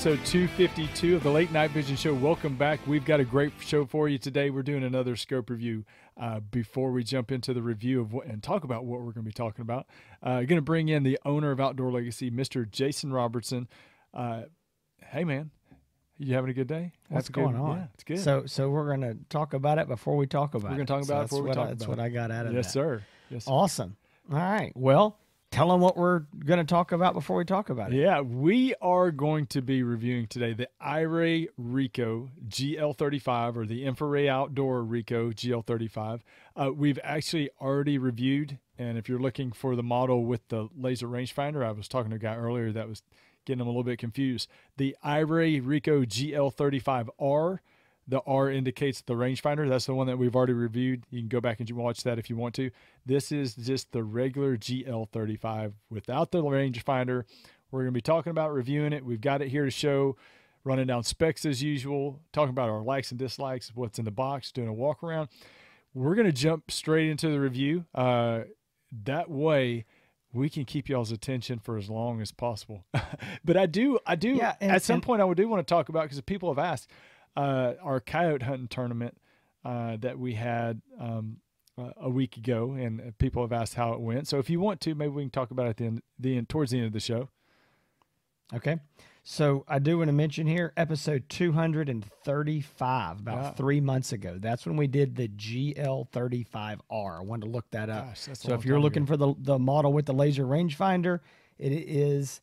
episode 252 of the Late Night Vision Show. Welcome back. We've got a great show for you today. We're doing another scope review. Uh, before we jump into the review of what, and talk about what we're going to be talking about, uh, going to bring in the owner of Outdoor Legacy, Mr. Jason Robertson. Uh, hey, man, you having a good day? What's That's going good. on? Yeah, it's good. So, so we're going to talk about it before we talk about We're gonna talk So about it before we talk I, That's about what. I got out of it. yes, that. sir. Yes, sir. Awesome. All right. Well, tell them what we're going to talk about before we talk about it. Yeah, we are going to be reviewing today the iRay Rico GL35 or the InfiRay Outdoor Rico GL35. Uh, we've actually already reviewed, and if you're looking for the model with the laser rangefinder, I was talking to a guy earlier that was getting him a little bit confused. The iRay Rico GL35R. The R indicates the rangefinder. That's the one that we've already reviewed. You can go back and watch that if you want to. This is just the regular GL35 without the rangefinder. We're going to be talking about reviewing it. We've got it here to show, running down specs as usual, talking about our likes and dislikes, what's in the box, doing a walk around. We're going to jump straight into the review. Uh, that way, we can keep y'all's attention for as long as possible. but I do, I do. Yeah, and- at some and- point, I do want to talk about because people have asked uh, our coyote hunting tournament uh, that we had um, uh, a week ago, and people have asked how it went. So if you want to, maybe we can talk about it at the end, the end towards the end of the show. Okay. So I do want to mention here episode 235, about Yeah. three months ago. That's when we did the GL35R. I wanted to look that up. Gosh, so if you're looking ago. for the, the model with the laser rangefinder, it is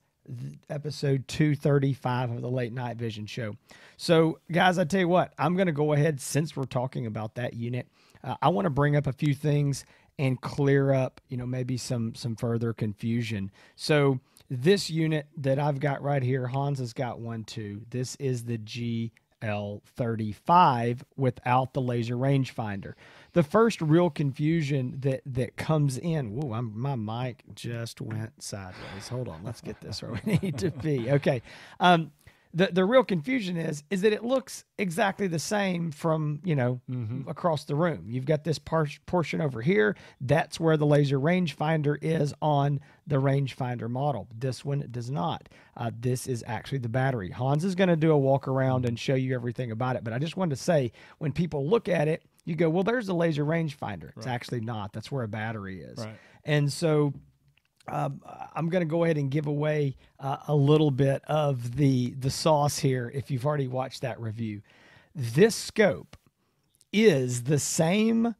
episode 235 of the Late Night Vision Show. So, guys, I tell you what, I'm going to go ahead since we're talking about that unit. Uh, I want to bring up a few things and clear up, you know, maybe some some further confusion. So, this unit that I've got right here, Hans has got one too. This is the GL35 without the laser rangefinder. The first real confusion that that comes in. Whoa, I'm, my mic just went sideways. Hold on, let's get this where we need to be. Okay. Um, the the real confusion is is that it looks exactly the same from you know across the room. You've got this par- portion over here. That's where the laser rangefinder is on the rangefinder model. This one does not. Uh, this is actually the battery. Hans is going to do a walk around and show you everything about it. But I just wanted to say when people look at it, you go, well, there's the laser rangefinder. It's actually not. That's where a battery is. Right. And so um, I'm going to go ahead and give away uh, a little bit of the the sauce here. If you've already watched that review, this scope is the same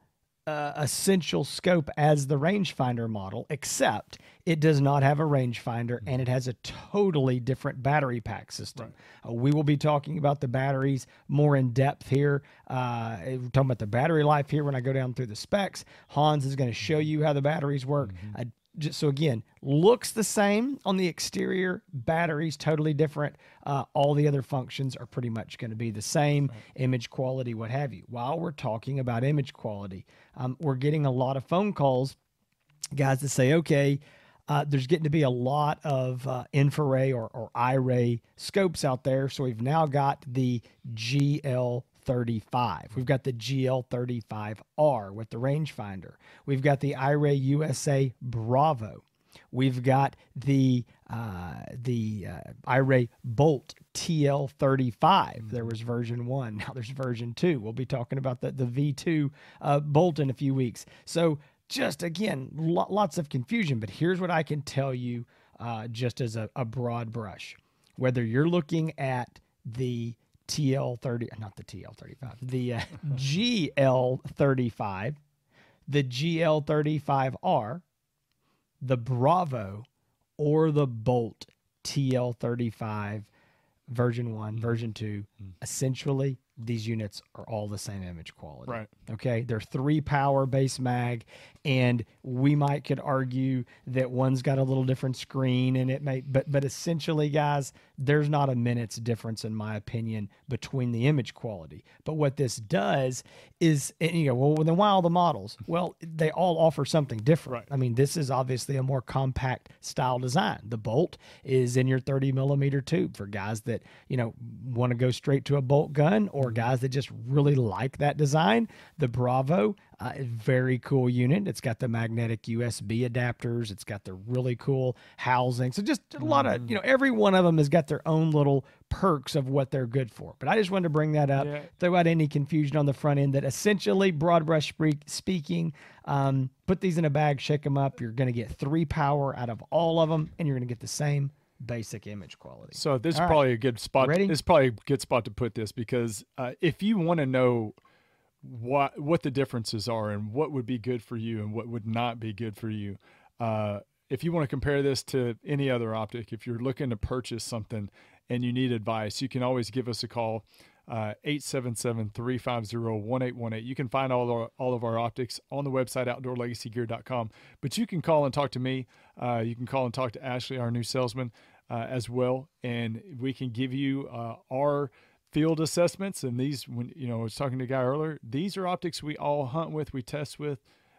uh, essential scope as the rangefinder model, except it does not have a rangefinder and it has a totally different battery pack system. Uh, we will be talking about the batteries more in depth here. Uh, we're talking about the battery life here when I go down through the specs. Hans is going to show you how the batteries work. Just so again, looks the same on the exterior. Batteries totally different. Uh, all the other functions are pretty much going to be the same. Image quality, what have you. While we're talking about image quality, um, we're getting a lot of phone calls, guys, that say, okay. Uh, there's getting to be a lot of uh, InfiRay or, or iRay scopes out there. So we've now got the GL35. We've got the GL35R with the rangefinder. We've got the iRay USA Bravo. We've got the uh, the uh, iRay Bolt TL35. There was version one. Now there's version two. We'll be talking about the the V2 uh, Bolt in a few weeks. So just again, lo- lots of confusion. But here's what I can tell you, uh, just as a, a broad brush. Whether you're looking at the TL30, not the TL35, the uh, GL35, the GL35R, the Bravo, or the Bolt TL35 version one, version 2 essentially these units are all the same image quality. Right. Okay. They're three power base mag, and we might could argue that one's got a little different screen and it may but but essentially, guys, there's not a minute's difference in my opinion between the image quality. But what this does is and you go, well then why all the models? Well, they all offer something different. Right. I mean, this is obviously a more compact style design. The bolt is in your 30 millimeter tube for guys that, you know, want to go straight to a bolt gun or mm-hmm. guys that just really like that design. The Bravo Uh, very cool unit. It's got the magnetic USB adapters. It's got the really cool housing. So just a lot of, you know, every one of them has got their own little perks of what they're good for. But I just wanted to bring that up, Yeah. throw out any confusion on the front end that essentially, broad brush speak- speaking, um, put these in a bag, shake them up. You're going to get three power out of all of them, and you're going to get the same basic image quality. So this is All right. probably a good spot. Ready? This is probably a good spot to put this because uh, if you want to know what what the differences are and what would be good for you and what would not be good for you, uh, if you want to compare this to any other optic, if you're looking to purchase something and you need advice, you can always give us a call. Uh, 877-350-1818. You can find all our, all of our optics on the website outdoorlegacygear.com. But you can call and talk to me. Uh, you can call and talk to Ashley, our new salesman, uh, as well, and we can give you uh, our field assessments. And these, when you know, I was talking to a guy earlier. These are optics we all hunt with, we test with,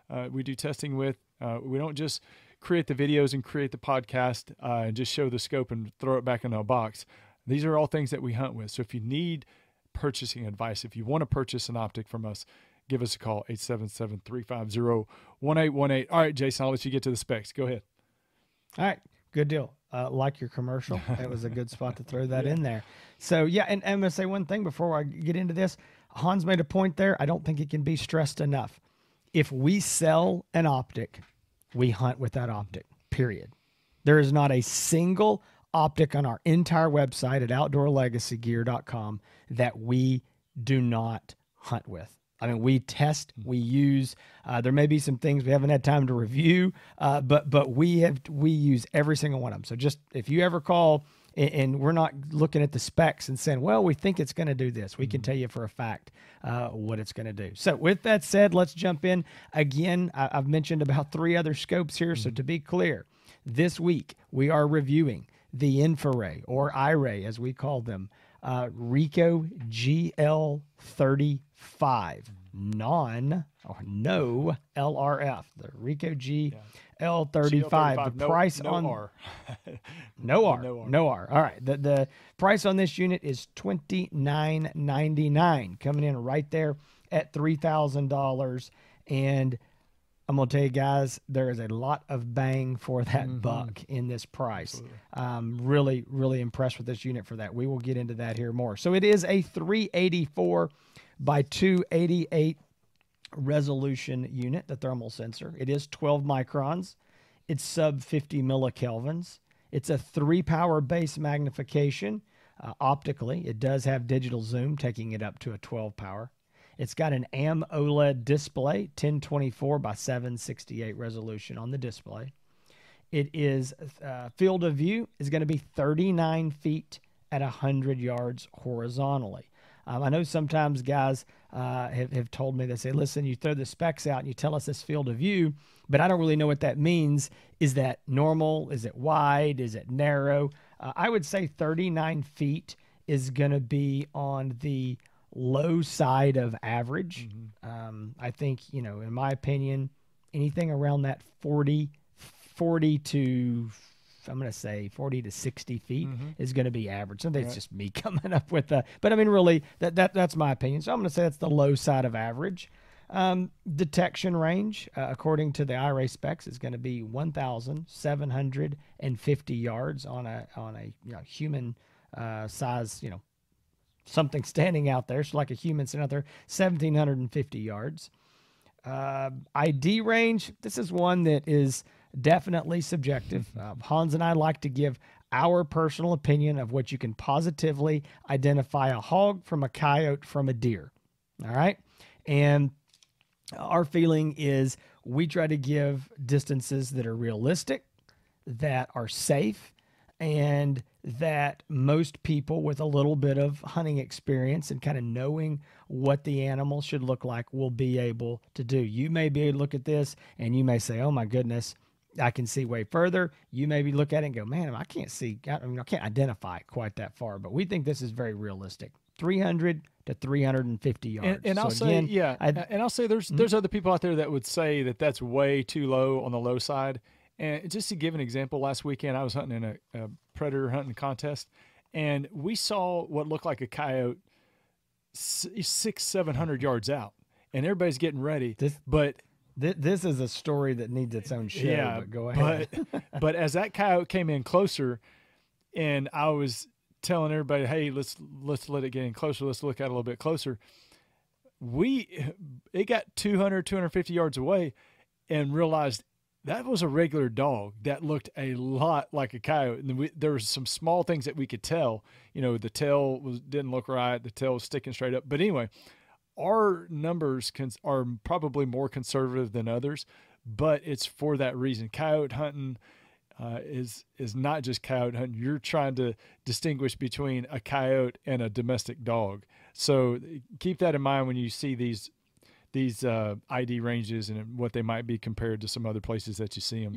uh, we do testing with. Uh, we don't just create the videos and create the podcast uh, and just show the scope and throw it back in a box. These are all things that we hunt with. So if you need purchasing advice, if you want to purchase an optic from us, give us a call 877 350 1818. All right, Jason, I'll let you get to the specs. Go ahead. All right, good deal. Uh, like your commercial, that was a good spot to throw that in there. So yeah, and, and I'm gonna say one thing before I get into this. Hans made a point there. I don't think it can be stressed enough. If we sell an optic, we hunt with that optic. Period. There is not a single optic on our entire website at outdoorlegacygear.com that we do not hunt with. I mean, we test, we use. Uh, there may be some things we haven't had time to review, uh, but but we have we use every single one of them. So just if you ever call and, and we're not looking at the specs and saying, well, we think it's going to do this, we can tell you for a fact uh, what it's going to do. So with that said, let's jump in. Again, I, I've mentioned about three other scopes here. So to be clear, this week we are reviewing the InfiRay or iRay as we call them, uh, Rico GL35 non or no LRF, the Rico GL35. The no- price no on R. no R. No No R. R. All right. The the price on this unit is twenty nine ninety nine, coming in right there at three thousand dollars. And I'm gonna tell you guys, there is a lot of bang for that buck in this price. Um, really, really impressed with this unit for that. We will get into that here more. So it is a 384 by 288 resolution unit, the thermal sensor. It is 12 microns. It's sub 50 millikelvins. It's a three power base magnification. Uh, optically, it does have digital zoom, taking it up to a 12 power. It's got an AMOLED display, 1024 by 768 resolution on the display. It is uh, field of view is going to be 39 feet at 100 yards horizontally. Um, I know sometimes guys uh, have, have told me they say, listen, you throw the specs out and you tell us this field of view, but I don't really know what that means. Is that normal? Is it wide? Is it narrow? Uh, I would say 39 feet is going to be on the low side of average. Um, I think, you know, in my opinion, anything around that 40, 40 to I'm going to say 40 to 60 feet is going to be average. Something it's just me coming up with that. But I mean, really, that, that that's my opinion. So I'm going to say that's the low side of average. Um, detection range, uh, according to the iRay specs, is going to be 1,750 yards on a on a you know, human uh, size, you know, something standing out there. So like a human sitting out there, 1,750 yards. Uh, ID range. This is one that is definitely subjective. Uh, Hans and I like to give our personal opinion of what you can positively identify a hog from a coyote from a deer. All right. And our feeling is we try to give distances that are realistic, that are safe, and that most people with a little bit of hunting experience and kind of knowing what the animal should look like will be able to do. You may be able to look at this and you may say, oh my goodness, I can see way further. You maybe look at it and go, man, I can't see, I, mean, I can't identify quite that far, but we think this is very realistic. 300 to 350 yards. And, and So I'll say, yeah, I- and I'll say there's hmm? there's other people out there that would say that that's way too low on the low side. And just to give an example, last weekend I was hunting in a, a predator hunting contest, and we saw what looked like a coyote six, seven hundred yards out. and everybody's getting ready. This- but Th- this is a story that needs its own show. yeah, but go ahead. But but as that coyote came in closer, and I was telling everybody, "Hey, let's let's let it get in closer. Let's look at it a little bit closer." We it got 200 250 yards away, and realized that was a regular dog that looked a lot like a coyote. And we, there was some small things that we could tell. You know, the tail was didn't look right. The tail was sticking straight up. But anyway, our numbers cons- are probably more conservative than others, but it's for that reason. Coyote hunting uh, is is not just coyote hunting. You're trying to distinguish between a coyote and a domestic dog. So keep that in mind when you see these these uh, ID ranges and what they might be compared to some other places that you see them.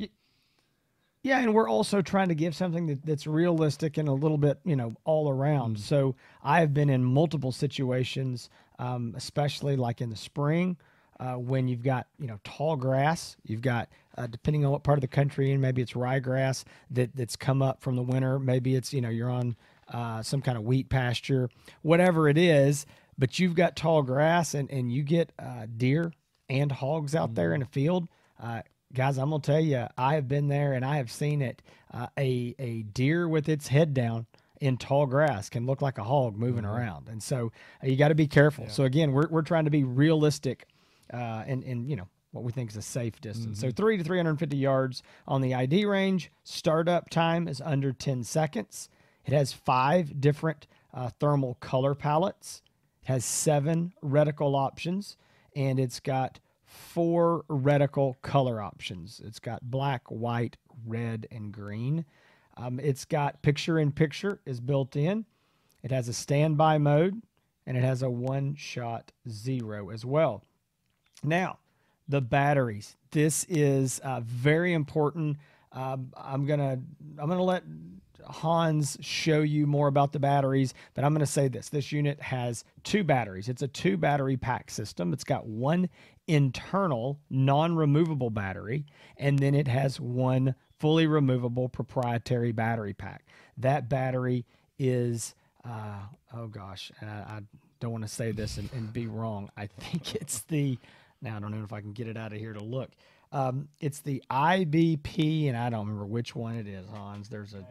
Yeah, and we're also trying to give something that, that's realistic and a little bit, you know, all around. So I have been in multiple situations, um, especially like in the spring uh, when you've got, you know, tall grass. You've got, uh, depending on what part of the country, and maybe it's ryegrass that that's come up from the winter. Maybe it's, you know, you're on uh, some kind of wheat pasture, whatever it is. But you've got tall grass, and and you get uh, deer and hogs out there in the field. Uh, guys, I'm gonna tell you, I have been there and I have seen it. Uh, a a deer with its head down in tall grass can look like a hog moving around, and so uh, you got to be careful. So again, we're we're trying to be realistic, uh, and and you know what we think is a safe distance. So three to 350 yards on the ID range. Startup time is under 10 seconds. It has five different uh, thermal color palettes. Has seven reticle options, and it's got four reticle color options. It's got black, white, red, and green. Um, it's got picture in picture is built in. It has a standby mode, and it has a one shot zero as well. Now, the batteries. This is uh, very important. Um, I'm gonna I'm gonna let Hans show you more about the batteries, but I'm gonna say this: this unit has two batteries. It's a two battery pack system. It's got one internal non-removable battery, and then it has one fully removable proprietary battery pack. That battery is uh, oh gosh, I, I don't want to say this and, and be wrong. I think it's the now I don't know if I can get it out of here to look. Um, it's the IBP, and I don't remember which one it is. Hans, there's a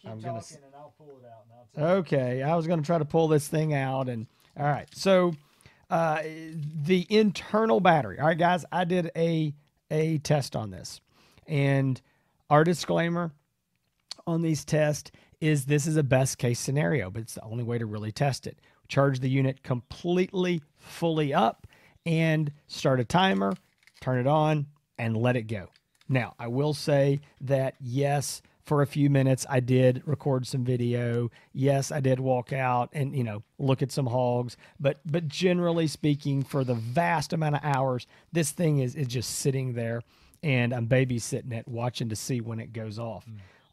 keep I'm gonna and I'll pull it out. And I'll Okay, I was going to try to pull this thing out, and all right. So, uh, the internal battery. All right, guys, I did a a test on this, and our disclaimer on these tests is this is a best case scenario, but it's the only way to really test it. Charge the unit completely fully up, and start a timer, turn it on, and let it go. Now, I will say that yes, for a few minutes I did record some video. Yes, I did walk out and you know look at some hogs, but but generally speaking, for the vast amount of hours, this thing is is just sitting there, and I'm babysitting it, watching to see when it goes off.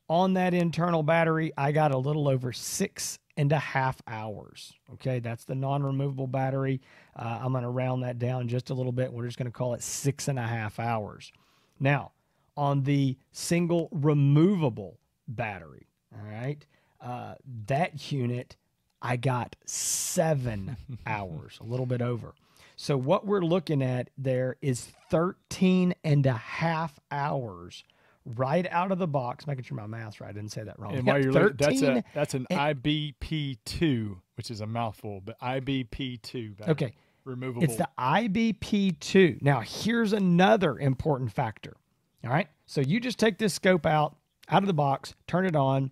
On that internal battery, I got a little over six and a half hours. Okay, that's the non-removable battery. Uh, I'm going to round that down just a little bit. We're just going to call it six and a half hours. Now, on the single removable battery, all right, uh, that unit I got seven hours, a little bit over. So what we're looking at there is 13 and a half hours right out of the box. Making sure my math's right. I didn't say that wrong. And while you're looking, that's a that's an IBP two, which is a mouthful, but IBP two. Okay. removable. It's the IBP2. Now, here's another important factor. All right. So you just take this scope out, out of the box, turn it on.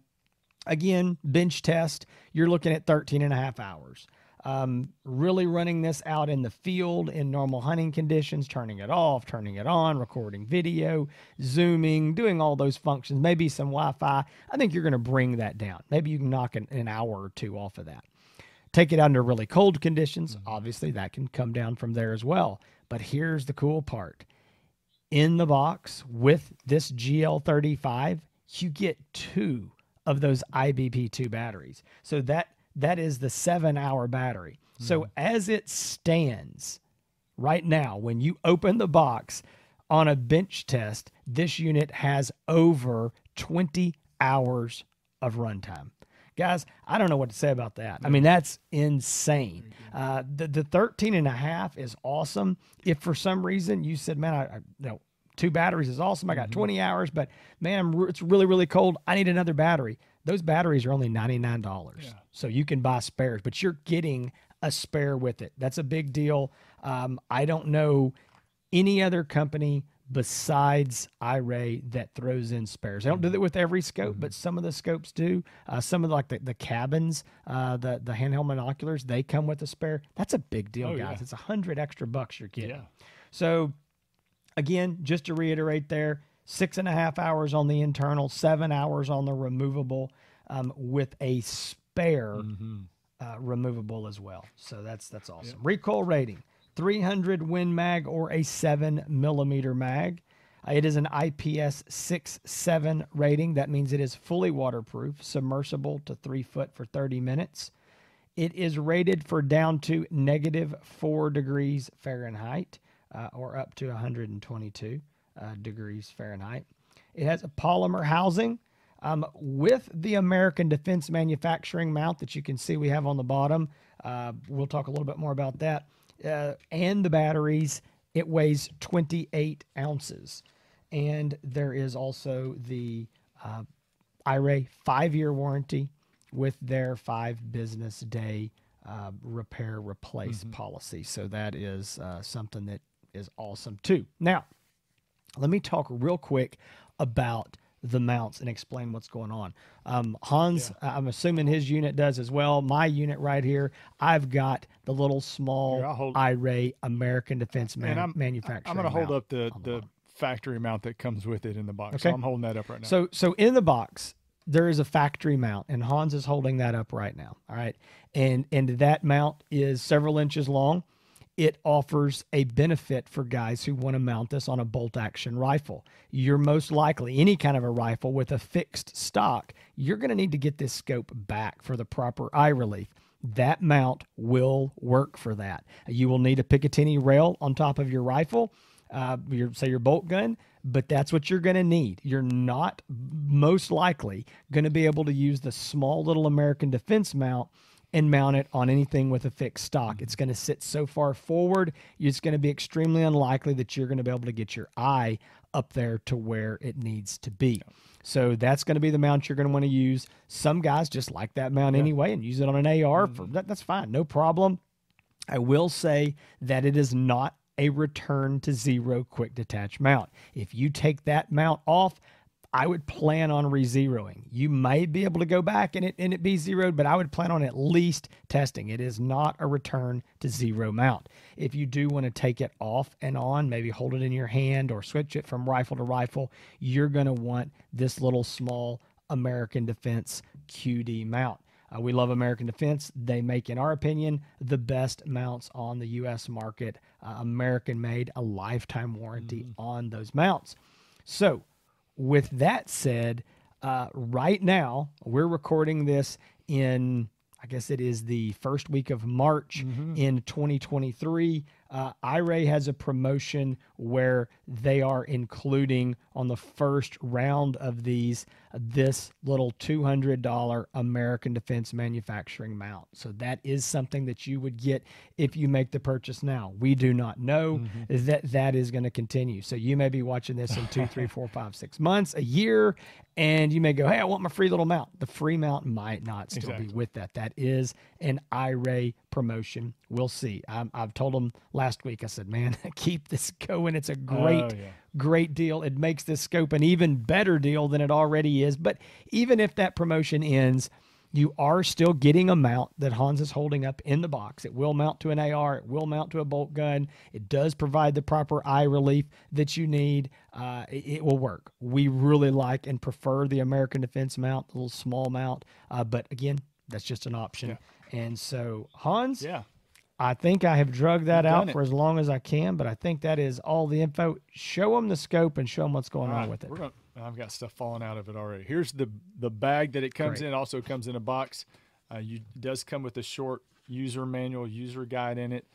Again, bench test, you're looking at 13 and a half hours. Um, really running this out in the field in normal hunting conditions, turning it off, turning it on, recording video, zooming, doing all those functions, maybe some Wi Fi. I think you're going to bring that down. Maybe you can knock an, an hour or two off of that take it under really cold conditions. Obviously, that can come down from there as well. But here's the cool part in the box with this GL35, you get two of those IBP2 batteries. So that that is the seven hour battery. So as it stands right now, when you open the box on a bench test, this unit has over 20 hours of runtime. Guys, I don't know what to say about that. I mean, that's insane. Uh, the, the 13 and a half is awesome. If for some reason you said, man, I, I you know, two batteries is awesome. I got 20 hours, but man, re- it's really, really cold. I need another battery. Those batteries are only $99. So you can buy spares, but you're getting a spare with it. That's a big deal. Um, I don't know any other company besides iRay that throws in spares. They don't do that with every scope, but some of the scopes do. Uh, some of the, like the, the cabins, uh, the the handheld binoculars, they come with a spare. That's a big deal, Oh, guys. yeah. It's a hundred extra bucks you're getting. Yeah. So again, just to reiterate there, six and a half hours on the internal, seven hours on the removable, um, with a spare uh, removable as well. So that's that's awesome. Recoil rating: 300 Win Mag or a seven millimeter mag. Uh, it is an IPS 6-7 rating. That means it is fully waterproof, submersible to three foot for 30 minutes. It is rated for down to negative four degrees Fahrenheit uh, or up to 122 uh, degrees Fahrenheit. It has a polymer housing um, with the American Defense Manufacturing mount that you can see we have on the bottom. Uh, we'll talk a little bit more about that. Uh, and the batteries, it weighs 28 ounces. And there is also the uh, iRay five year warranty with their five business day uh, repair replace policy. So that is uh, something that is awesome too. Now, let me talk real quick about the mounts and explain what's going on. Um, Hans, I'm assuming his unit does as well. My unit right here, I've got the little small Here, iRay American Defense man- I'm Manufacturing. I'm going to hold up the on the factory mount that comes with it in the box. Okay. So I'm holding that up right now. So so in the box there is a factory mount and Hans is holding that up right now. All right. And and that mount is several inches long. It offers a benefit for guys who want to mount this on a bolt action rifle. You're most likely any kind of a rifle with a fixed stock, you're going to need to get this scope back for the proper eye relief. That mount will work for that. You will need a Picatinny rail on top of your rifle uh, your say your bolt gun, but that's what you're going to need. You're not most likely going to be able to use the small little American Defense mount and mount it on anything with a fixed stock. It's going to sit so far forward, it's going to be extremely unlikely that you're going to be able to get your eye up there to where it needs to be. So that's going to be the mount you're going to want to use. Some guys just like that mount anyway and use it on an AR for mm-hmm. that, that's fine, no problem. I will say that it is not a return to zero quick detach mount. If you take that mount off, I would plan on re-zeroing. You may be able to go back and it and it be zeroed, but I would plan on at least testing. It is not a return to zero mount. If you do want to take it off and on, maybe hold it in your hand or switch it from rifle to rifle, you're going to want this little small American Defense QD mount. Uh, we love American Defense. They make, in our opinion, the best mounts on the U.S. market. Uh, American made, a lifetime warranty on those mounts. So, with that said, uh, right now we're recording this in, I guess it is the first week of March in 2023. Uh, iRay has a promotion where they are including on the first round of these this little $200 American Defense Manufacturing mount. So that is something that you would get if you make the purchase now. We do not know that that is going to continue. So you may be watching this in two, three, four, five, six months, a year, and you may go, "Hey, I want my free little mount." The free mount might not still be with that. That is an iRay promotion. We'll see. i I've told them last week. I said, "Man, keep this going. It's a great, Oh, yeah. great deal. It makes this scope an even better deal than it already is." But even if that promotion ends, you are still getting a mount that Hans is holding up in the box. It will mount to an AR. It will mount to a bolt gun. It does provide the proper eye relief that you need. Uh, it, it will work. We really like and prefer the American Defense mount, the little small mount. Uh, but again, that's just an option. And so, Hans, Yeah. I think I have drug that You've out for as long as I can, but I think that is all the info. Show them the scope and show them what's going All on right, with it. Gonna, I've got stuff falling out of it already. Here's the the bag that it comes Great. in. Also comes in a box. Uh, you does come with a short user manual, user guide in it.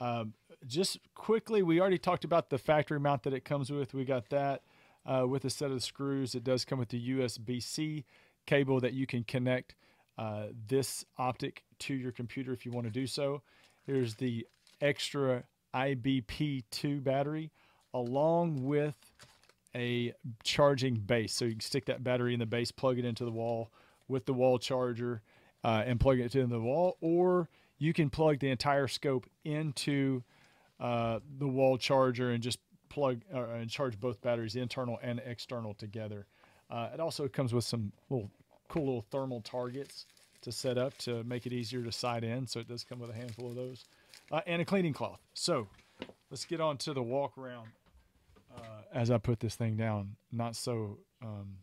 Um, just quickly, we already talked about the factory mount that it comes with. We got that uh, with a set of screws. It does come with the USB C cable that you can connect uh, this optic to your computer if you want to do so. Here's the extra IBP2 battery along with a charging base. So you can stick that battery in the base, plug it into the wall with the wall charger, uh, and plug it into the wall, or you can plug the entire scope into uh, the wall charger and just plug uh, and charge both batteries, internal and external, together. Uh, it also comes with some little cool little thermal targets to set up to make it easier to sight in. So it does come with a handful of those uh, and a cleaning cloth. So let's get on to the walk around uh, as I put this thing down. Not so um,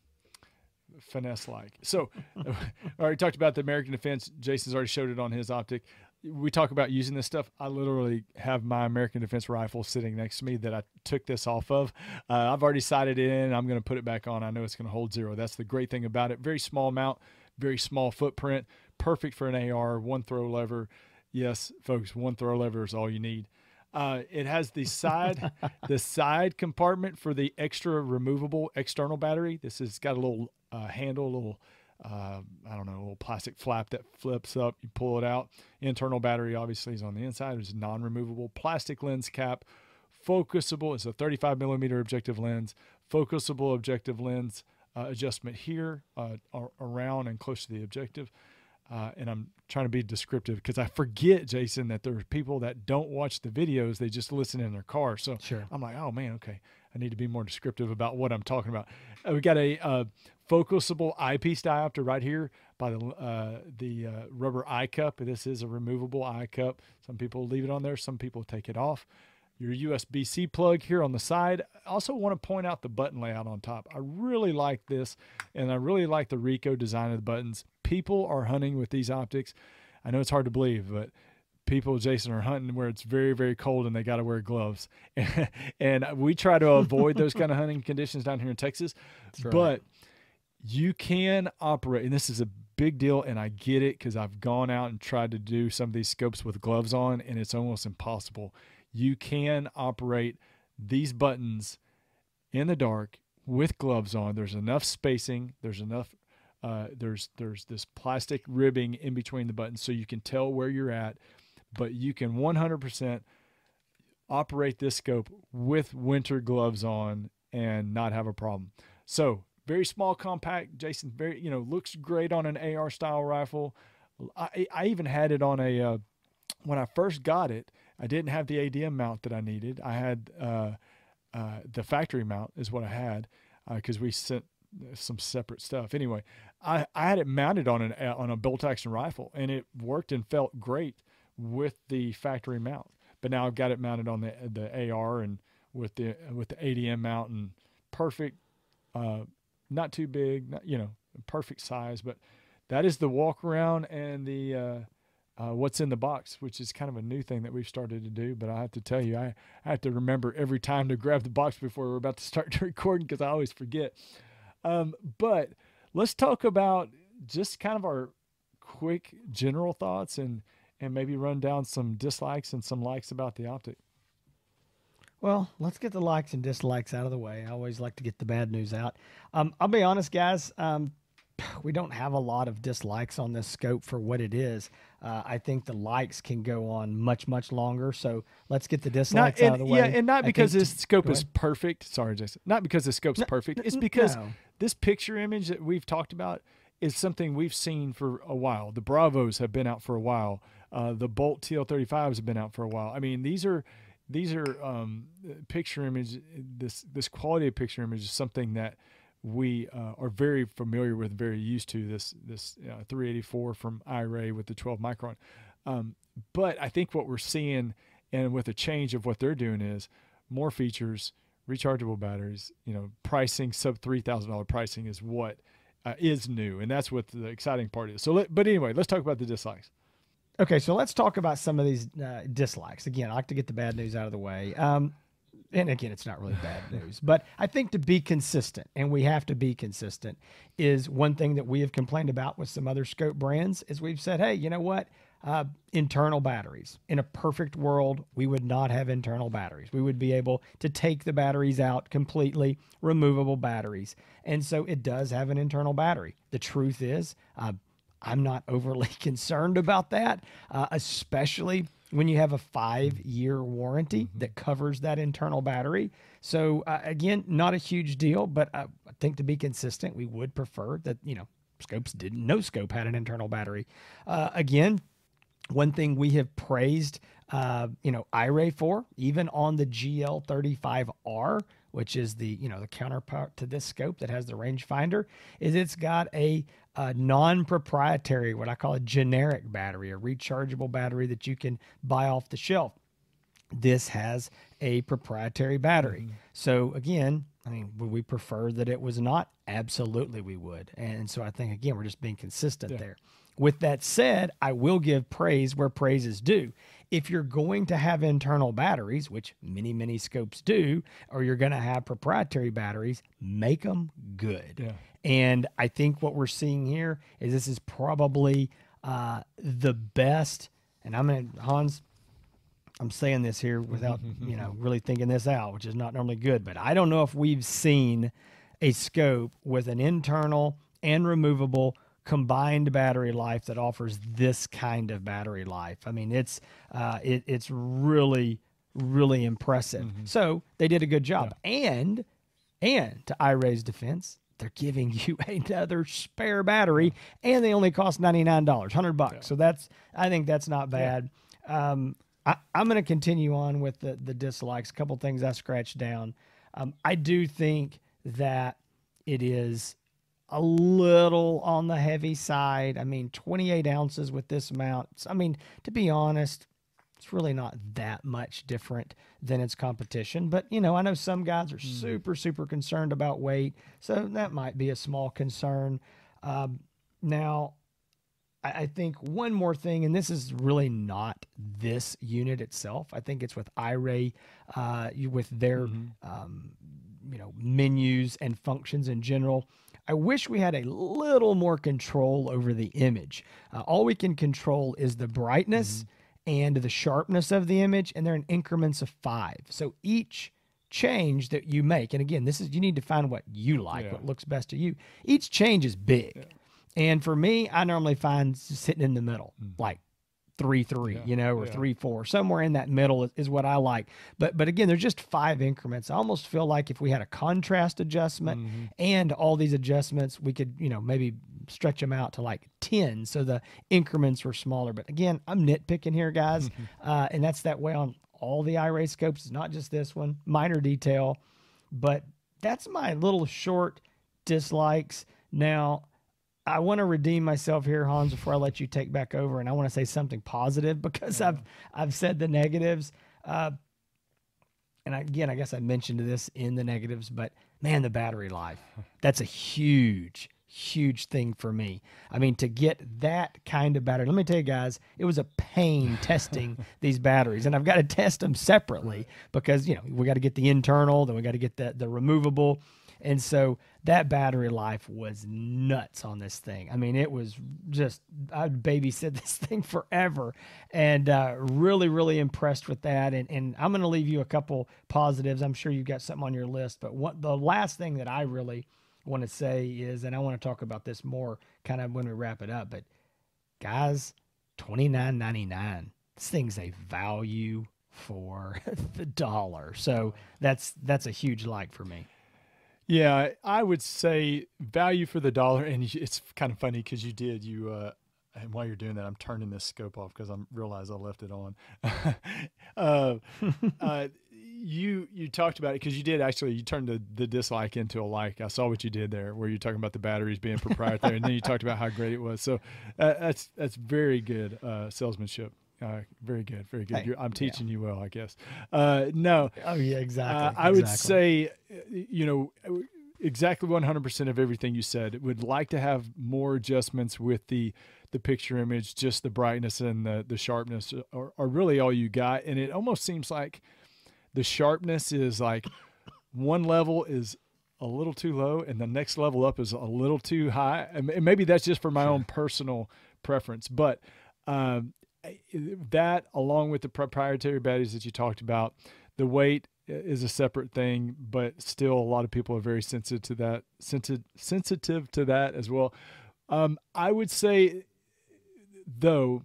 finesse like. So, I already talked about the American Defense. Jason's already showed it on his optic. We talk about using this stuff. I literally have my American Defense rifle sitting next to me that I took this off of. Uh, I've already sighted in. I'm going to put it back on. I know it's going to hold zero. That's the great thing about it. Very small mount, very small footprint, perfect for an AR, one throw lever. Yes, folks, one throw lever is all you need. Uh, it has the side the side compartment for the extra removable external battery. This has got a little uh, handle, a little uh, I don't know, a little plastic flap that flips up. You pull it out. Internal battery obviously is on the inside. It's non-removable plastic lens cap, focusable. It's a 35 millimeter objective lens, focusable objective lens uh, adjustment here uh, around and close to the objective. Uh, and I'm trying to be descriptive because I forget, Jason, that there are people that don't watch the videos; they just listen in their car. So sure. I'm like, oh man, okay, I need to be more descriptive about what I'm talking about. Uh, we got a uh, focusable eyepiece diopter right here by the uh, the uh, rubber eye cup. This is a removable eye cup. Some people leave it on there. Some people take it off. Your USB-C plug here on the side. I also want to point out the button layout on top. I really like this, and I really like the Rico design of the buttons people are hunting with these optics. I know it's hard to believe, but people, Jason, are hunting where it's very, very cold and they got to wear gloves. and we try to avoid those kind of hunting conditions down here in Texas. Right. But you can operate, and this is a big deal, and I get it because I've gone out and tried to do some of these scopes with gloves on, and it's almost impossible. You can operate these buttons in the dark with gloves on. There's enough spacing, there's enough uh, there's there's this plastic ribbing in between the buttons so you can tell where you're at, but you can 100% operate this scope with winter gloves on and not have a problem. So very small, compact. Jason, very you know looks great on an AR style rifle. I, I even had it on a uh, when I first got it. I didn't have the ADM mount that I needed. I had uh, uh, the factory mount is what I had because uh, we sent some separate stuff. Anyway, I, I had it mounted on an on a bolt action rifle, and it worked and felt great with the factory mount. But now I've got it mounted on the the AR and with the with the ADM mount and perfect, uh, not too big, not, you know, perfect size. But that is the walk around and the uh, uh, what's in the box, which is kind of a new thing that we've started to do. But I have to tell you, I, I have to remember every time to grab the box before we're about to start recording because I always forget. Um, but let's talk about just kind of our quick general thoughts and and maybe run down some dislikes and some likes about the optic. Well, let's get the likes and dislikes out of the way. I always like to get the bad news out. Um, I'll be honest, guys. Um, we don't have a lot of dislikes on this scope for what it is. Uh, I think the likes can go on much, much longer. So let's get the dislikes not, and, out of the way. Yeah, and not because this scope is perfect. Sorry, Jason. Not because the scope's no, perfect. It's because no. this picture image that we've talked about is something we've seen for a while. The Bravos have been out for a while. Uh, the Bolt TL35s have been out for a while. I mean, these are these are um, picture image. This this quality of picture image is something that we uh, are very familiar with, very used to this this uh, 384 from iRay with the 12 micron. Um, but I think what we're seeing, and with a change of what they're doing, is more features, rechargeable batteries. You know, pricing sub three thousand dollar pricing is what uh, is new, and that's what the exciting part is. So, let, but anyway, let's talk about the dislikes. Okay, so let's talk about some of these uh, dislikes. Again, I like to get the bad news out of the way. Um, and again, it's not really bad news, but I think to be consistent, and we have to be consistent, is one thing that we have complained about with some other scope brands. Is we've said, hey, you know what? Uh, internal batteries. In a perfect world, we would not have internal batteries. We would be able to take the batteries out completely, removable batteries. And so it does have an internal battery. The truth is, uh, I'm not overly concerned about that, uh, especially when you have a five year warranty mm-hmm. that covers that internal battery. So, uh, again, not a huge deal, but I think to be consistent, we would prefer that, you know, scopes didn't, no scope had an internal battery. Uh, again, one thing we have praised, uh, you know, iRay for, even on the GL35R, which is the you know the counterpart to this scope that has the rangefinder, is it's got a, a non-proprietary, what I call a generic battery, a rechargeable battery that you can buy off the shelf. This has a proprietary battery. Mm-hmm. So again, I mean, would we prefer that it was not? Absolutely, we would. And so I think again, we're just being consistent yeah. there. With that said, I will give praise where praise is due. If you're going to have internal batteries, which many, many scopes do, or you're going to have proprietary batteries, make them good. Yeah. And I think what we're seeing here is this is probably uh, the best. And I'm going to, Hans, I'm saying this here without, you know, really thinking this out, which is not normally good, but I don't know if we've seen a scope with an internal and removable combined battery life that offers this kind of battery life. I mean, it's uh, it, it's really really impressive. Mm-hmm. So they did a good job, yeah. and and to iRay's defense, they're giving you another spare battery, and they only cost ninety nine dollars, hundred bucks. Yeah. So that's I think that's not bad. Yeah. Um, I, am going to continue on with the the dislikes. A couple things I scratched down. Um, I do think that it is a little on the heavy side. I mean, 28 ounces with this amount. I mean, to be honest, it's really not that much different than its competition. But, you know, I know some guys are mm. super, super concerned about weight. So that might be a small concern. Um, now, I, I think one more thing, and this is really not this unit itself. I think it's with iRay, uh, with their, mm-hmm. um, you know, menus and functions in general. I wish we had a little more control over the image. Uh, all we can control is the brightness mm-hmm. and the sharpness of the image, and they're in increments of five. So each change that you make, and again, this is you need to find what you like, yeah. what looks best to you. Each change is big. Yeah. And for me, I normally find sitting in the middle, mm-hmm. like three three, yeah, you know, or yeah. three four, somewhere in that middle is, is, what I like. But but again, there's just five increments. I almost feel like if we had a contrast adjustment mm-hmm. and all these adjustments, we could you know maybe stretch them out to like ten, so the increments were smaller. But again, I'm nitpicking here, guys, uh, and that's that way on all the iRay scopes. It's not just this one, minor detail, but that's my little short dislikes. Now I want to redeem myself here, Hans, before I let you take back over, and I want to say something positive because yeah. I've I've said the negatives, uh, and again, I guess I mentioned this in the negatives, but man, the battery life that's a huge, huge thing for me. I mean, to get that kind of battery, let me tell you guys, it was a pain testing these batteries, and I've got to test them separately because you know we got to get the internal, then we got to get the the removable and so that battery life was nuts on this thing. I mean, it was just, I'd babysit this thing forever and uh, really, really impressed with that. And, and I'm going to leave you a couple positives. I'm sure you've got something on your list. But what the last thing that I really want to say is, and I want to talk about this more kind of when we wrap it up, but guys, $29.99. This thing's a value for the dollar. So that's that's a huge like for me. Yeah, I would say value for the dollar, and it's kind of funny because you did you. Uh, and while you're doing that, I'm turning this scope off because I realize I left it on. uh, uh, you you talked about it because you did actually you turned the, the dislike into a like. I saw what you did there, where you're talking about the batteries being proprietary, and then you talked about how great it was. So uh, that's that's very good uh, salesmanship. Uh, very good, very good. Hey, I'm teaching yeah. you well, I guess. Uh, no. Oh yeah, exactly. Uh, I would say, uh, you know, exactly 100% of everything you said. Would like to have more adjustments with the the picture image, just the brightness and the the sharpness are, are really all you got. And it almost seems like the sharpness is like one level is a little too low and the next level up is a little too high. And maybe that's just for my own personal preference, but um, that along with the proprietary batteries that you talked about, the weight is a separate thing, but still a lot of people are very sensitive to that, sensitive sensitive to that as well. Um, I would say though,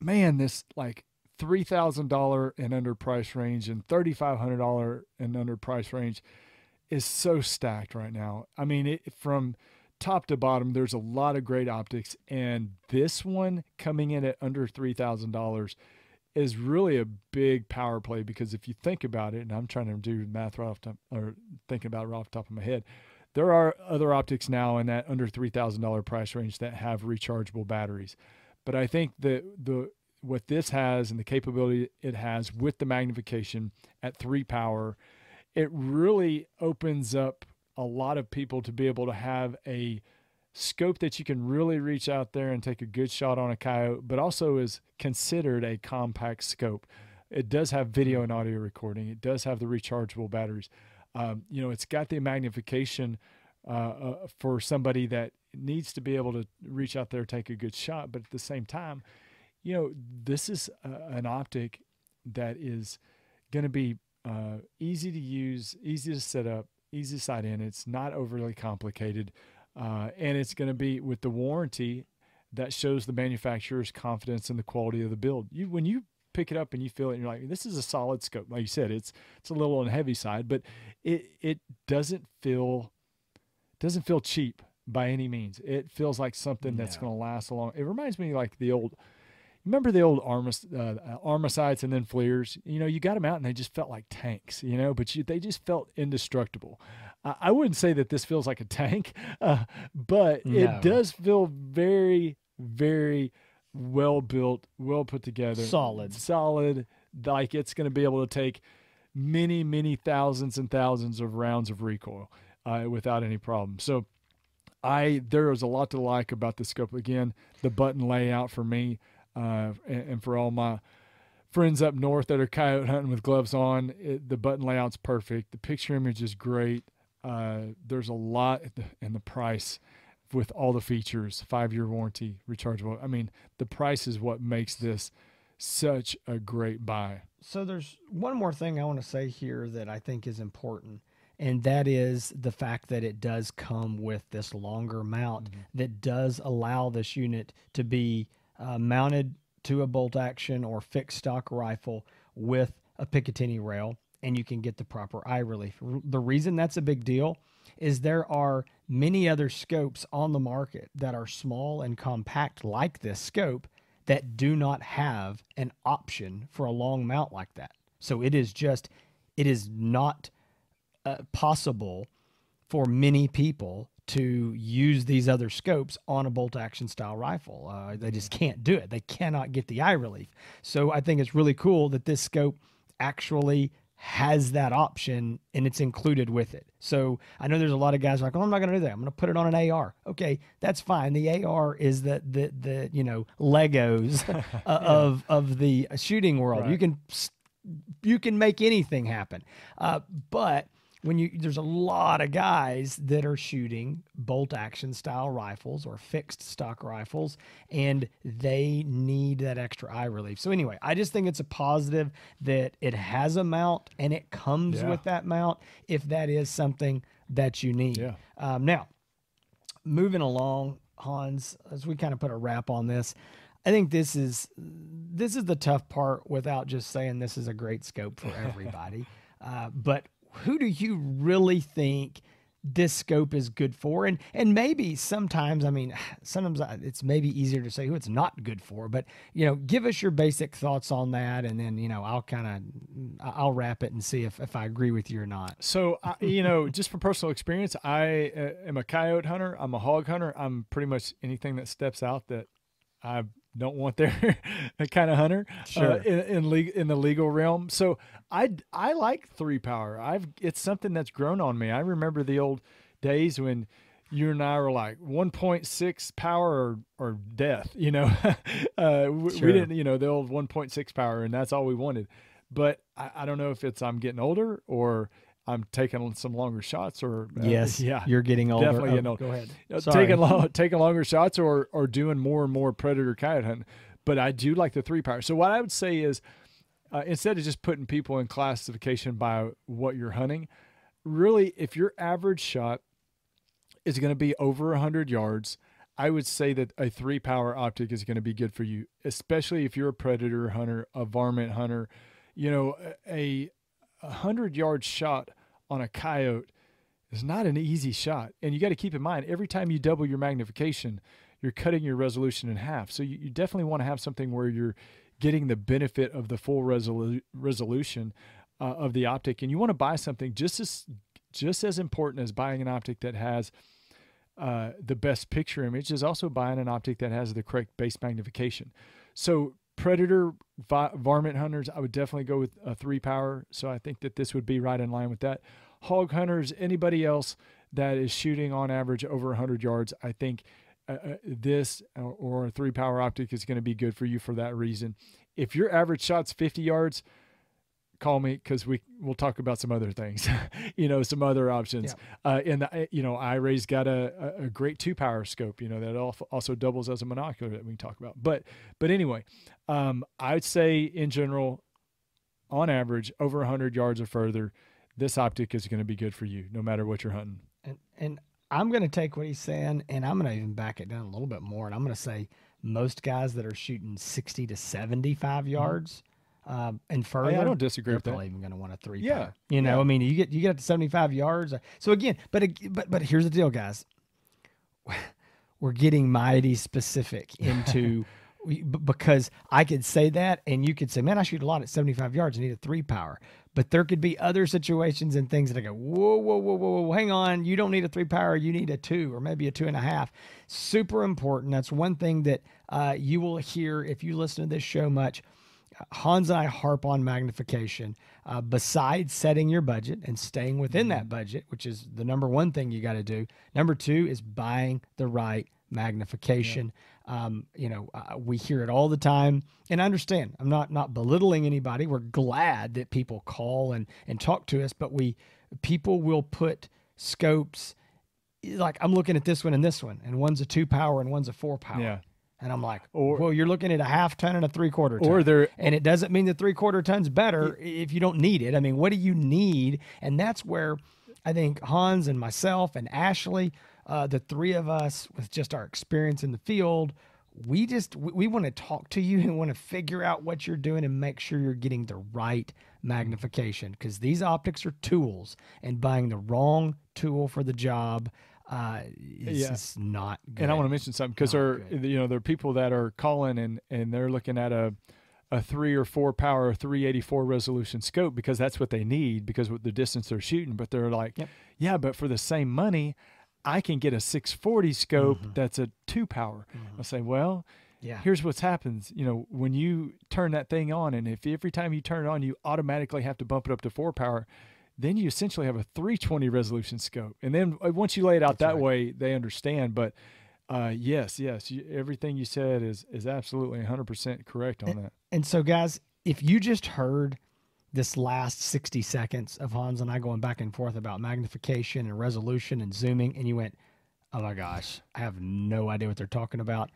man, this like three thousand dollar and under price range and thirty five hundred dollar and under price range is so stacked right now. I mean, it, from top to bottom, there's a lot of great optics, and this one coming in at under three thousand dollars is really a big power play because if you think about it, and I'm trying to do math right off top or thinking about it right off the top of my head, there are other optics now in that under three thousand dollar price range that have rechargeable batteries, but I think that the what this has and the capability it has with the magnification at three power, it really opens up a lot of people to be able to have a scope that you can really reach out there and take a good shot on a coyote, but also is considered a compact scope. It does have video and audio recording. It does have the rechargeable batteries. Um, you know, it's got the magnification uh, uh, for somebody that needs to be able to reach out there, take a good shot, but at the same time, you know, this is uh, an optic that is going to be uh, easy to use, easy to set up, easy sight in. It's not overly complicated. Uh, and it's going to be with the warranty that shows the manufacturer's confidence in the quality of the build. You when you pick it up and you feel it, and you're like, this is a solid scope. Like you said, it's it's a little on the heavy side, but it it doesn't feel doesn't feel cheap by any means. It feels like something that's going to last a long. It reminds me like the old remember the old Armis, uh, Armasights and then FLIRs? You know, you got them out and they just felt like tanks, you know, but you, they just felt indestructible. Uh, I wouldn't say that this feels like a tank, uh, but no. it does feel very, very well built, well put together, solid, solid. Like it's going to be able to take many, many thousands and thousands of rounds of recoil uh, without any problem. So, I there is a lot to like about the scope. Again, the button layout for me uh, and, and, for all my friends up north that are coyote hunting with gloves on, it, the button layout's perfect. The picture image is great. Uh, there's a lot, and the price with all the features, five year warranty, rechargeable. I mean, the price is what makes this such a great buy. So there's one more thing I want to say here that I think is important, and that is the fact that it does come with this longer mount mm-hmm. that does allow this unit to be uh, mounted to a bolt action or fixed stock rifle with a Picatinny rail, and you can get the proper eye relief. The reason that's a big deal is there are many other scopes on the market that are small and compact like this scope that do not have an option for a long mount like that. So it is just, it is not uh, possible for many people to use these other scopes on a bolt action style rifle. Uh, they just can't do it. They cannot get the eye relief. So I think it's really cool that this scope actually has that option and it's included with it. So I know there's a lot of guys like, oh, I'm not going to do that. I'm going to put it on an AR. Okay, that's fine. The AR is the the the you know Legos uh, yeah. of of the shooting world. Right. You can you can make anything happen, uh, but when you there's a lot of guys that are shooting bolt action style rifles or fixed stock rifles and they need that extra eye relief. So anyway, I just think it's a positive that it has a mount and it comes yeah. with that mount if that is something that you need. Yeah. Um, now, moving along, Hans, as we kind of put a wrap on this, I think this is this is the tough part without just saying this is a great scope for everybody. uh, but who do you really think this scope is good for? And and maybe sometimes i mean sometimes it's maybe easier to say who it's not good for but you know give us your basic thoughts on that and then you know i'll kind of i'll wrap it and see if, if i agree with you or not. So uh, you know just from personal experience i uh, am a coyote hunter i'm a hog hunter i'm pretty much anything that steps out that i don't want their kind of hunter uh, sure. uh, in in, in the legal realm. So I I like three power. I've it's something that's grown on me. I remember the old days when you and I were like 1.6 power or, or death. You know, uh, we, sure. we, didn't. You know, the old 1.6 power, and that's all we wanted. But I, I don't know if it's I'm getting older or I'm taking some longer shots or uh, yes, yeah, you're getting older. Definitely oh, getting older. Go ahead. Sorry. Taking long, taking longer shots or or doing more and more predator coyote hunting. But I do like the three power. So what I would say is, uh, instead of just putting people in classification by what you're hunting, really, if your average shot is going to be over 100 yards, I would say that a three power optic is going to be good for you, especially if you're a predator hunter, a varmint hunter. You know, a, a hundred yard shot on a coyote is not an easy shot. And you got to keep in mind every time you double your magnification, you're cutting your resolution in half. So you, you definitely want to have something where you're getting the benefit of the full resolu- resolution uh, of the optic. And you want to buy something just as just as important as buying an optic that has uh, the best picture image is also buying an optic that has the correct base magnification. So predator vi- varmint hunters, I would definitely go with a three power. So I think that this would be right in line with that. Hog hunters, anybody else that is shooting on average over 100 yards, I think uh, uh this uh, or a three power optic is going to be good for you for that reason. If your average shot's 50 yards, call me because we we'll talk about some other things, you know, some other options. Yeah. Uh, and the, you know, iRay's got a, a great two power scope, you know, that also doubles as a monocular that we can talk about. But but anyway, um, I'd say in general, on average, over 100 yards or further, this optic is going to be good for you, no matter what you're hunting. And and I'm going to take what he's saying, and I'm going to even back it down a little bit more, and I'm going to say most guys that are shooting 60 to 75 mm-hmm. yards. Mm-hmm um, and further. I, I don't disagree with probably that. even going to want a three. Yeah, you know, yeah. I mean, you get you get up to seventy five yards. So again, but but but here's the deal, guys. We're getting mighty specific into. because I could say that, and you could say, "Man, I shoot a lot at 75 yards. I need a three power." But there could be other situations and things that I go, "Whoa, whoa, whoa, whoa, whoa! Hang on, you don't need a three power. You need a two, or maybe a two and a half." Super important. That's one thing that uh, you will hear if you listen to this show much. Hans and I harp on magnification. Uh, besides setting your budget and staying within that budget, which is the number one thing you got to do. Number two is buying the right magnification. Yeah. Um, you know, uh, we hear it all the time, and I understand. I'm not not belittling anybody. We're glad that people call and and talk to us, but we people will put scopes like I'm looking at this one and this one, and one's a two power and one's a four power. Yeah. And I'm like, or, well, you're looking at a half ton and a three quarter ton. Or there, and it doesn't mean the three quarter ton's better if you don't need it. I mean, what do you need? And that's where I think Hans and myself and Ashley, uh, the three of us with just our experience in the field, we just we, we want to talk to you and want to figure out what you're doing and make sure you're getting the right magnification because these optics are tools and buying the wrong tool for the job uh, it's yeah. not good. And I want to mention something because there, you know, there are people that are calling and and they're looking at a a three or four power 384 resolution scope because that's what they need because with the distance they're shooting. But they're like, yep. yeah, but for the same money, I can get a 640 scope mm-hmm. that's a two power. Mm-hmm. I say, well, yeah. Here's what's happens. You know, when you turn that thing on, and if every time you turn it on, you automatically have to bump it up to four power, then you essentially have a 320 resolution scope. And then uh, once you lay it out That's that right. way, they understand. But uh, yes, yes, you, everything you said is is absolutely 100% correct on and, that. And so, guys, if you just heard this last 60 seconds of Hans and I going back and forth about magnification and resolution and zooming, and you went, oh my gosh, I have no idea what they're talking about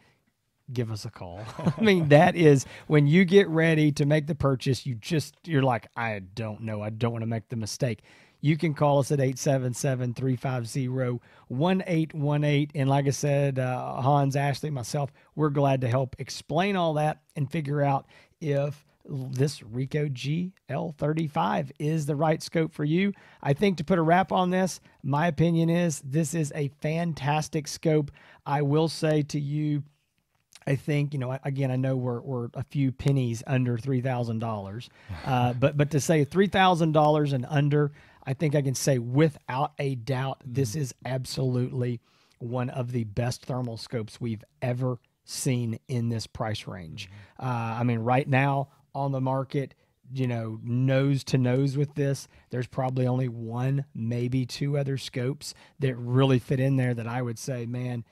give us a call. I mean, that is when you get ready to make the purchase, you just, you're like, I don't know. I don't want to make the mistake. You can call us at 877 350 1818. And like I said, uh, Hans, Ashley, myself, we're glad to help explain all that and figure out if this Rico GL35 is the right scope for you. I think to put a wrap on this, my opinion is this is a fantastic scope. I will say to you, I think you know. Again, I know we're we're a few pennies under three thousand uh, dollars, but but to say three thousand dollars and under, I think I can say without a doubt, mm. this is absolutely one of the best thermal scopes we've ever seen in this price range. Mm. Uh, I mean, right now on the market, you know, nose to nose with this, there's probably only one, maybe two other scopes that really fit in there that I would say, man,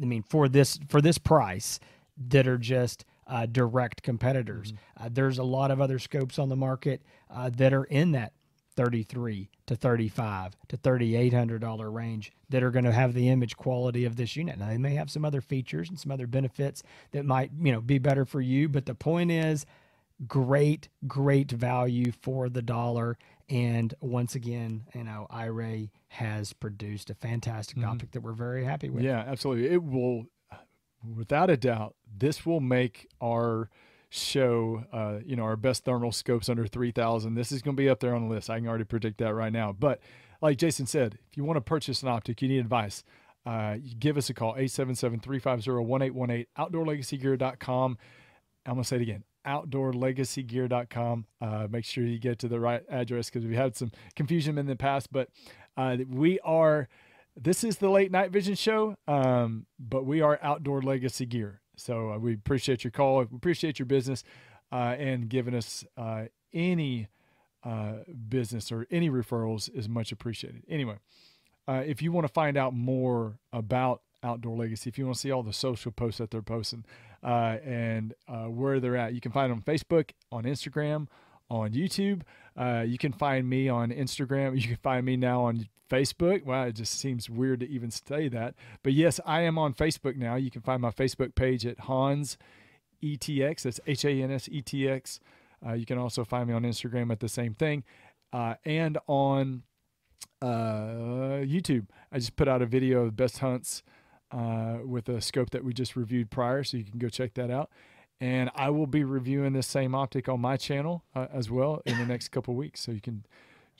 I mean, for this for this price that are just uh, direct competitors. Mm-hmm. Uh, there's a lot of other scopes on the market uh, that are in that 33 to 35 to 3800 dollar range that are going to have the image quality of this unit. Now they may have some other features and some other benefits that might, you know, be better for you, but the point is great great value for the dollar and once again, you know, iRay has produced a fantastic mm-hmm. optic that we're very happy with. Yeah, absolutely. It will without a doubt, this will make our show, uh, you know, our best thermal scopes under 3000. This is going to be up there on the list. I can already predict that right now. But like Jason said, if you want to purchase an optic, you need advice. Uh, give us a call 877-350-1818 outdoorlegacygear.com i'm going to say it again outdoorlegacygear.com uh, make sure you get to the right address because we had some confusion in the past but uh, we are this is the late night vision show um, but we are outdoor legacy gear so uh, we appreciate your call we appreciate your business uh, and giving us uh, any uh, business or any referrals is much appreciated anyway uh, if you want to find out more about Outdoor Legacy, if you want to see all the social posts that they're posting uh, and where they're at, you can find them on Facebook, on Instagram, on YouTube. You can find me on Instagram. You can find me now on Facebook. Well, it just seems weird to even say that. But yes, I am on Facebook now. You can find my Facebook page at Hans ETX. That's H A N S E T X. Uh, you can also find me on Instagram at the same thing uh, and on uh, YouTube. I just put out a video of best hunts uh, with a scope that we just reviewed prior, so you can go check that out. And I will be reviewing this same optic on my channel uh, as well in the next couple weeks, so you can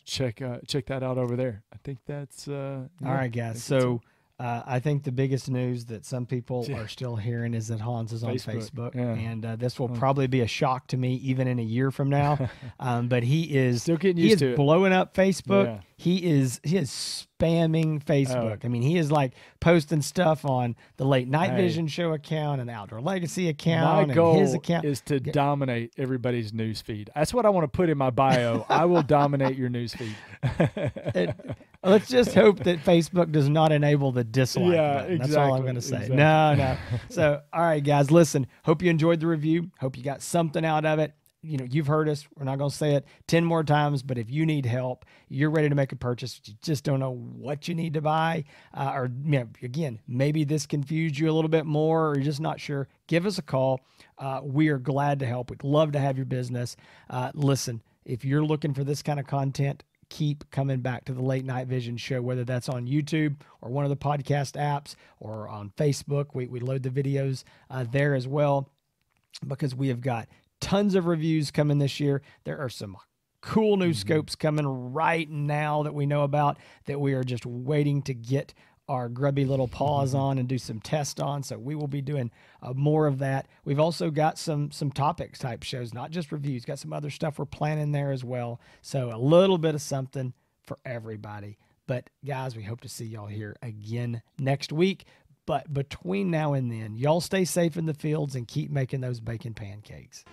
check uh, check that out over there. I think that's uh, yeah, All right, guys. So uh, I think the biggest news that some people Yeah. are still hearing is that Hans is on Facebook, Facebook, yeah. and uh, this will Oh. probably be a shock to me even in a year from now. um, but he is Still getting used is to it. blowing up Facebook. Yeah. He is he is spamming Oh. Facebook. I mean, he is like posting stuff on the Late Night Hey. Vision Show account and the Outdoor Legacy account my and goal his account. is to dominate everybody's news feed. That's what I want to put in my bio. I will dominate your news feed. It- let's just hope that Facebook does not enable the dislike Yeah, button. That's all I'm going to say. exactly. No, no. So, all right, guys, listen. Hope you enjoyed the review. Hope you got something out of it. You know, you've heard us. We're not going to say it 10 more times, but if you need help, you're ready to make a purchase, you just don't know what you need to buy, uh, or, you know, again, maybe this confused you a little bit more, or you're just not sure, give us a call. Uh, we are glad to help. We'd love to have your business. Uh, listen, if you're looking for this kind of content, keep coming back to the Late Night Vision show, whether that's on YouTube or one of the podcast apps or on Facebook. We, we load the videos uh, there as well because we have got tons of reviews coming this year. There are some cool new scopes coming right now that we know about that we are just waiting to get our grubby little paws on and do some tests on. So we will be doing uh, more of that. We've also got some some topics type shows, not just reviews. Got some other stuff we're planning there as well. So a little bit of something for everybody. But guys, we hope to see y'all here again next week. But between now and then, y'all stay safe in the fields and keep making those bacon pancakes.